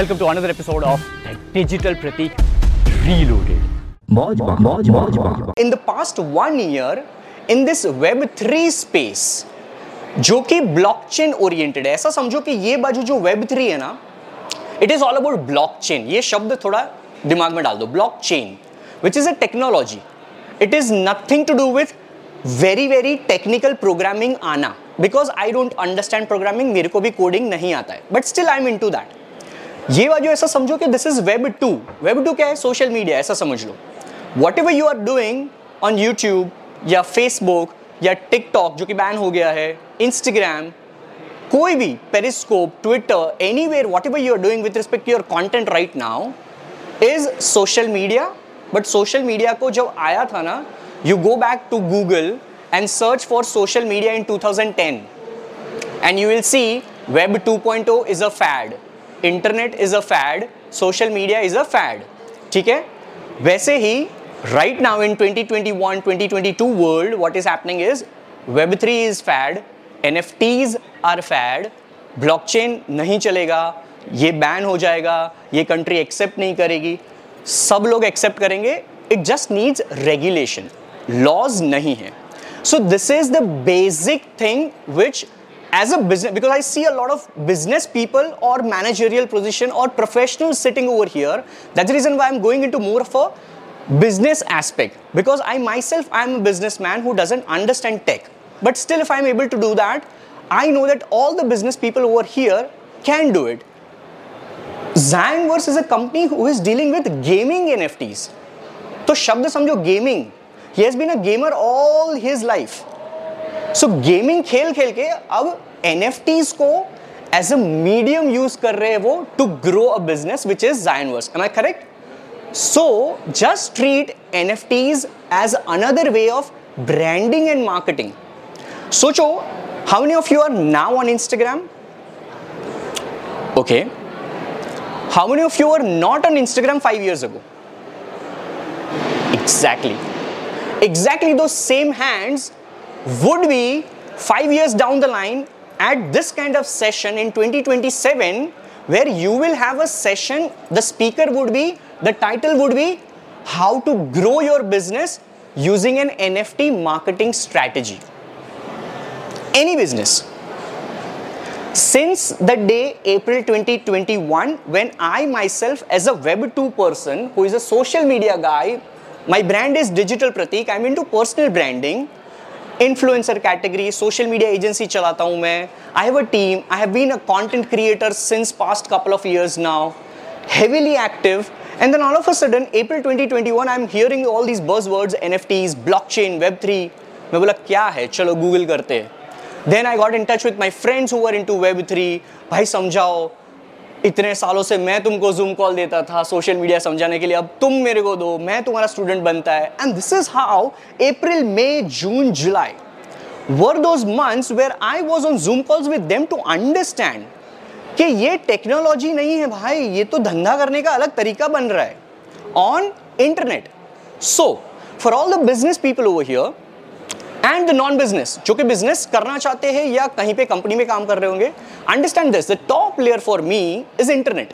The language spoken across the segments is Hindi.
Welcome to another episode of the Digital Pratik Reloaded. in the past one year in this web 3 space जो कि ब्लॉकचेन ओरिएंटेड है ऐसा समझो कि ये बाजू जो वेब थ्री है ना it is all about blockchain ये शब्द थोड़ा दिमाग में डाल दो blockchain which is a technology it is nothing to do with very very technical programming आना because I don't understand programming मेरे को भी कोडिंग नहीं आता है। But still I am into that that ये बाजू ऐसा समझो कि this is web two web two क्या है? सोशल मीडिया ऐसा समझ लो. What ever you are doing on YouTube या फेसबुक या टिकटॉक जो कि बैन हो गया है इंस्टाग्राम कोई भी Periscope Twitter anywhere whatever you are doing with respect to your content right now is social media but social media को जब आया था ना you go back to Google and search for social media in 2010 and you will see web 2.0 is a fad. Internet is a fad, social media is a fad, ठीक है? वैसे ही right now in 2021 2022 world what is happening is web three is fad N F Ts are fad blockchain नहीं चलेगा, ये बैन हो जाएगा, ये कंट्री एक्सेप्ट नहीं करेगी। सब लोग एक्सेप्ट करेंगे it just needs regulation laws नहीं है। So this is the basic thing which as a business because i see a lot of business people or managerial position or professionals sitting over here that's the reason why i'm going into more of a business aspect because i myself i'm a businessman who doesn't understand tech but still if i'm able to do that i know that all the business people over here can do it Zangverse is a company who is dealing with gaming NFTs. So, Shabda Samjo Gaming. He has been a gamer all his life. So gaming खेल खेल के अब एनएफटीज को एज अ मीडियम यूज़ कर रहे हैं वो to grow a business which is Zionverse am I correct so just treat NFTs as another way of branding and marketing सोचो how many of you are now on Instagram okay how many of you were not on instagram 5 years ago? Exactly exactly दो same hands would be 5 years down the line at this kind of session in 2027 where you will have a session the speaker would be the title would be how to grow your business using an nft marketing strategy. Any business. Since the day April 2021, when I myself, as a Web2 person who is a social media guy, my brand is Digital Pratik, I'm into personal branding, influencer category social media agency चलाता हूँ मैं। I have a team I have been a content creator since past couple of years now heavily active and then all of a sudden April 2021 I am hearing all these buzz words N F Ts blockchain web three मैं बोला, क्या है? चलो गूगल करते हैं. Then I got in touch with my friends who're in to web three भाई, समझाओ. इतने सालों से मैं तुमको जूम कॉल देता था सोशल मीडिया समझाने के लिए, अब तुम मेरे को दो, मैं तुम्हारा स्टूडेंट बनता है। And this is how April May June July were those months where I was on Zoom calls with them to understand कि ये टेक्नोलॉजी नहीं है भाई, ये तो धंधा करने का अलग तरीका बन रहा है on internet so for all the business people over here and the non business जो कि बिज़नेस करना चाहते हैं या कहीं पे कंपनी में काम कर रहे होंगे understand this the top layer for me is internet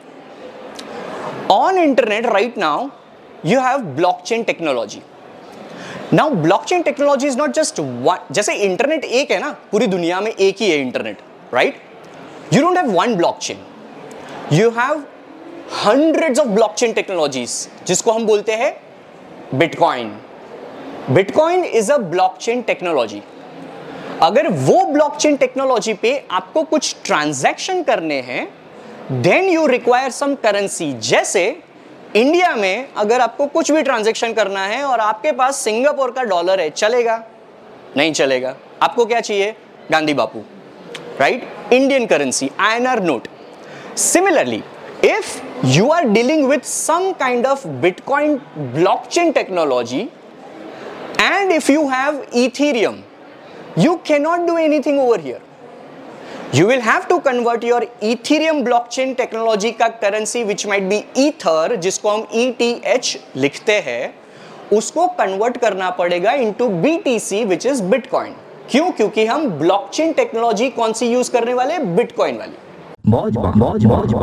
on internet right now you have blockchain technology now blockchain technology is not just जैसे इंटरनेट एक है ना, पूरी दुनिया में एक ही है internet right you don't have one blockchain you have hundreds of blockchain technologies जिसको हम बोलते हैं Bitcoin Bitcoin is a blockchain technology अगर वो ब्लॉकचेन टेक्नोलॉजी पे आपको कुछ ट्रांजैक्शन करने हैं then you require some currency जैसे इंडिया में अगर आपको कुछ भी ट्रांजैक्शन करना है और आपके पास सिंगापुर का डॉलर है, चलेगा? नहीं चलेगा। आपको क्या चाहिए? Gandhi Bapu right Indian currency INR note similarly if you are dealing with some kind of bitcoin blockchain technology, and if you have ethereum you cannot do anything over here you will have to convert your ethereum blockchain technology का currency which might be ether जिसको हम ETH लिखते हैं उसको convert करना पड़ेगा into BTC which is bitcoin क्यों क्योंकि हम blockchain technology कौन सी यूज़ करने वाले bitcoin वाली मौज मौज मौज